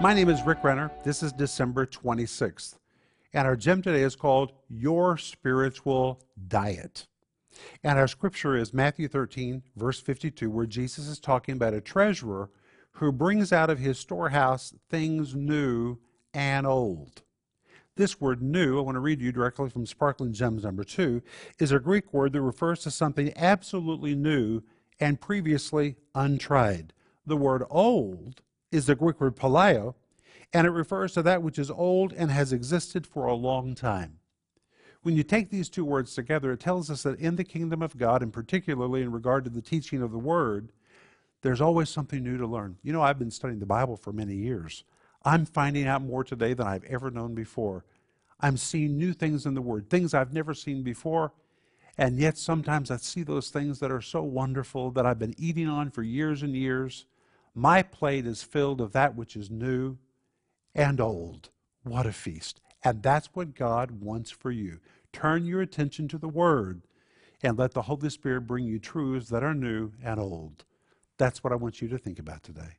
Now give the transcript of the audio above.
My name is Rick Renner. This is December 26th. And our gem today is called Your Spiritual Diet. And our scripture is Matthew 13, verse 52, where Jesus is talking about a treasurer who brings out of his storehouse things new and old. This word new, I want to read you directly from Sparkling Gems number two, is a Greek word that refers to something absolutely new and previously untried. The word old is the Greek word paleo, and it refers to that which is old and has existed for a long time. When you take these two words together, it tells us that in the kingdom of God, and particularly in regard to the teaching of the word, there's always something new to learn. You know, I've been studying the Bible for many years. I'm finding out more today than I've ever known before. I'm seeing new things in the Word, things I've never seen before. And yet sometimes I see those things that are so wonderful that I've been eating on for years and years. My plate is filled of that which is new and old. What a feast. And that's what God wants for you. Turn your attention to the Word and let the Holy Spirit bring you truths that are new and old. That's what I want you to think about today.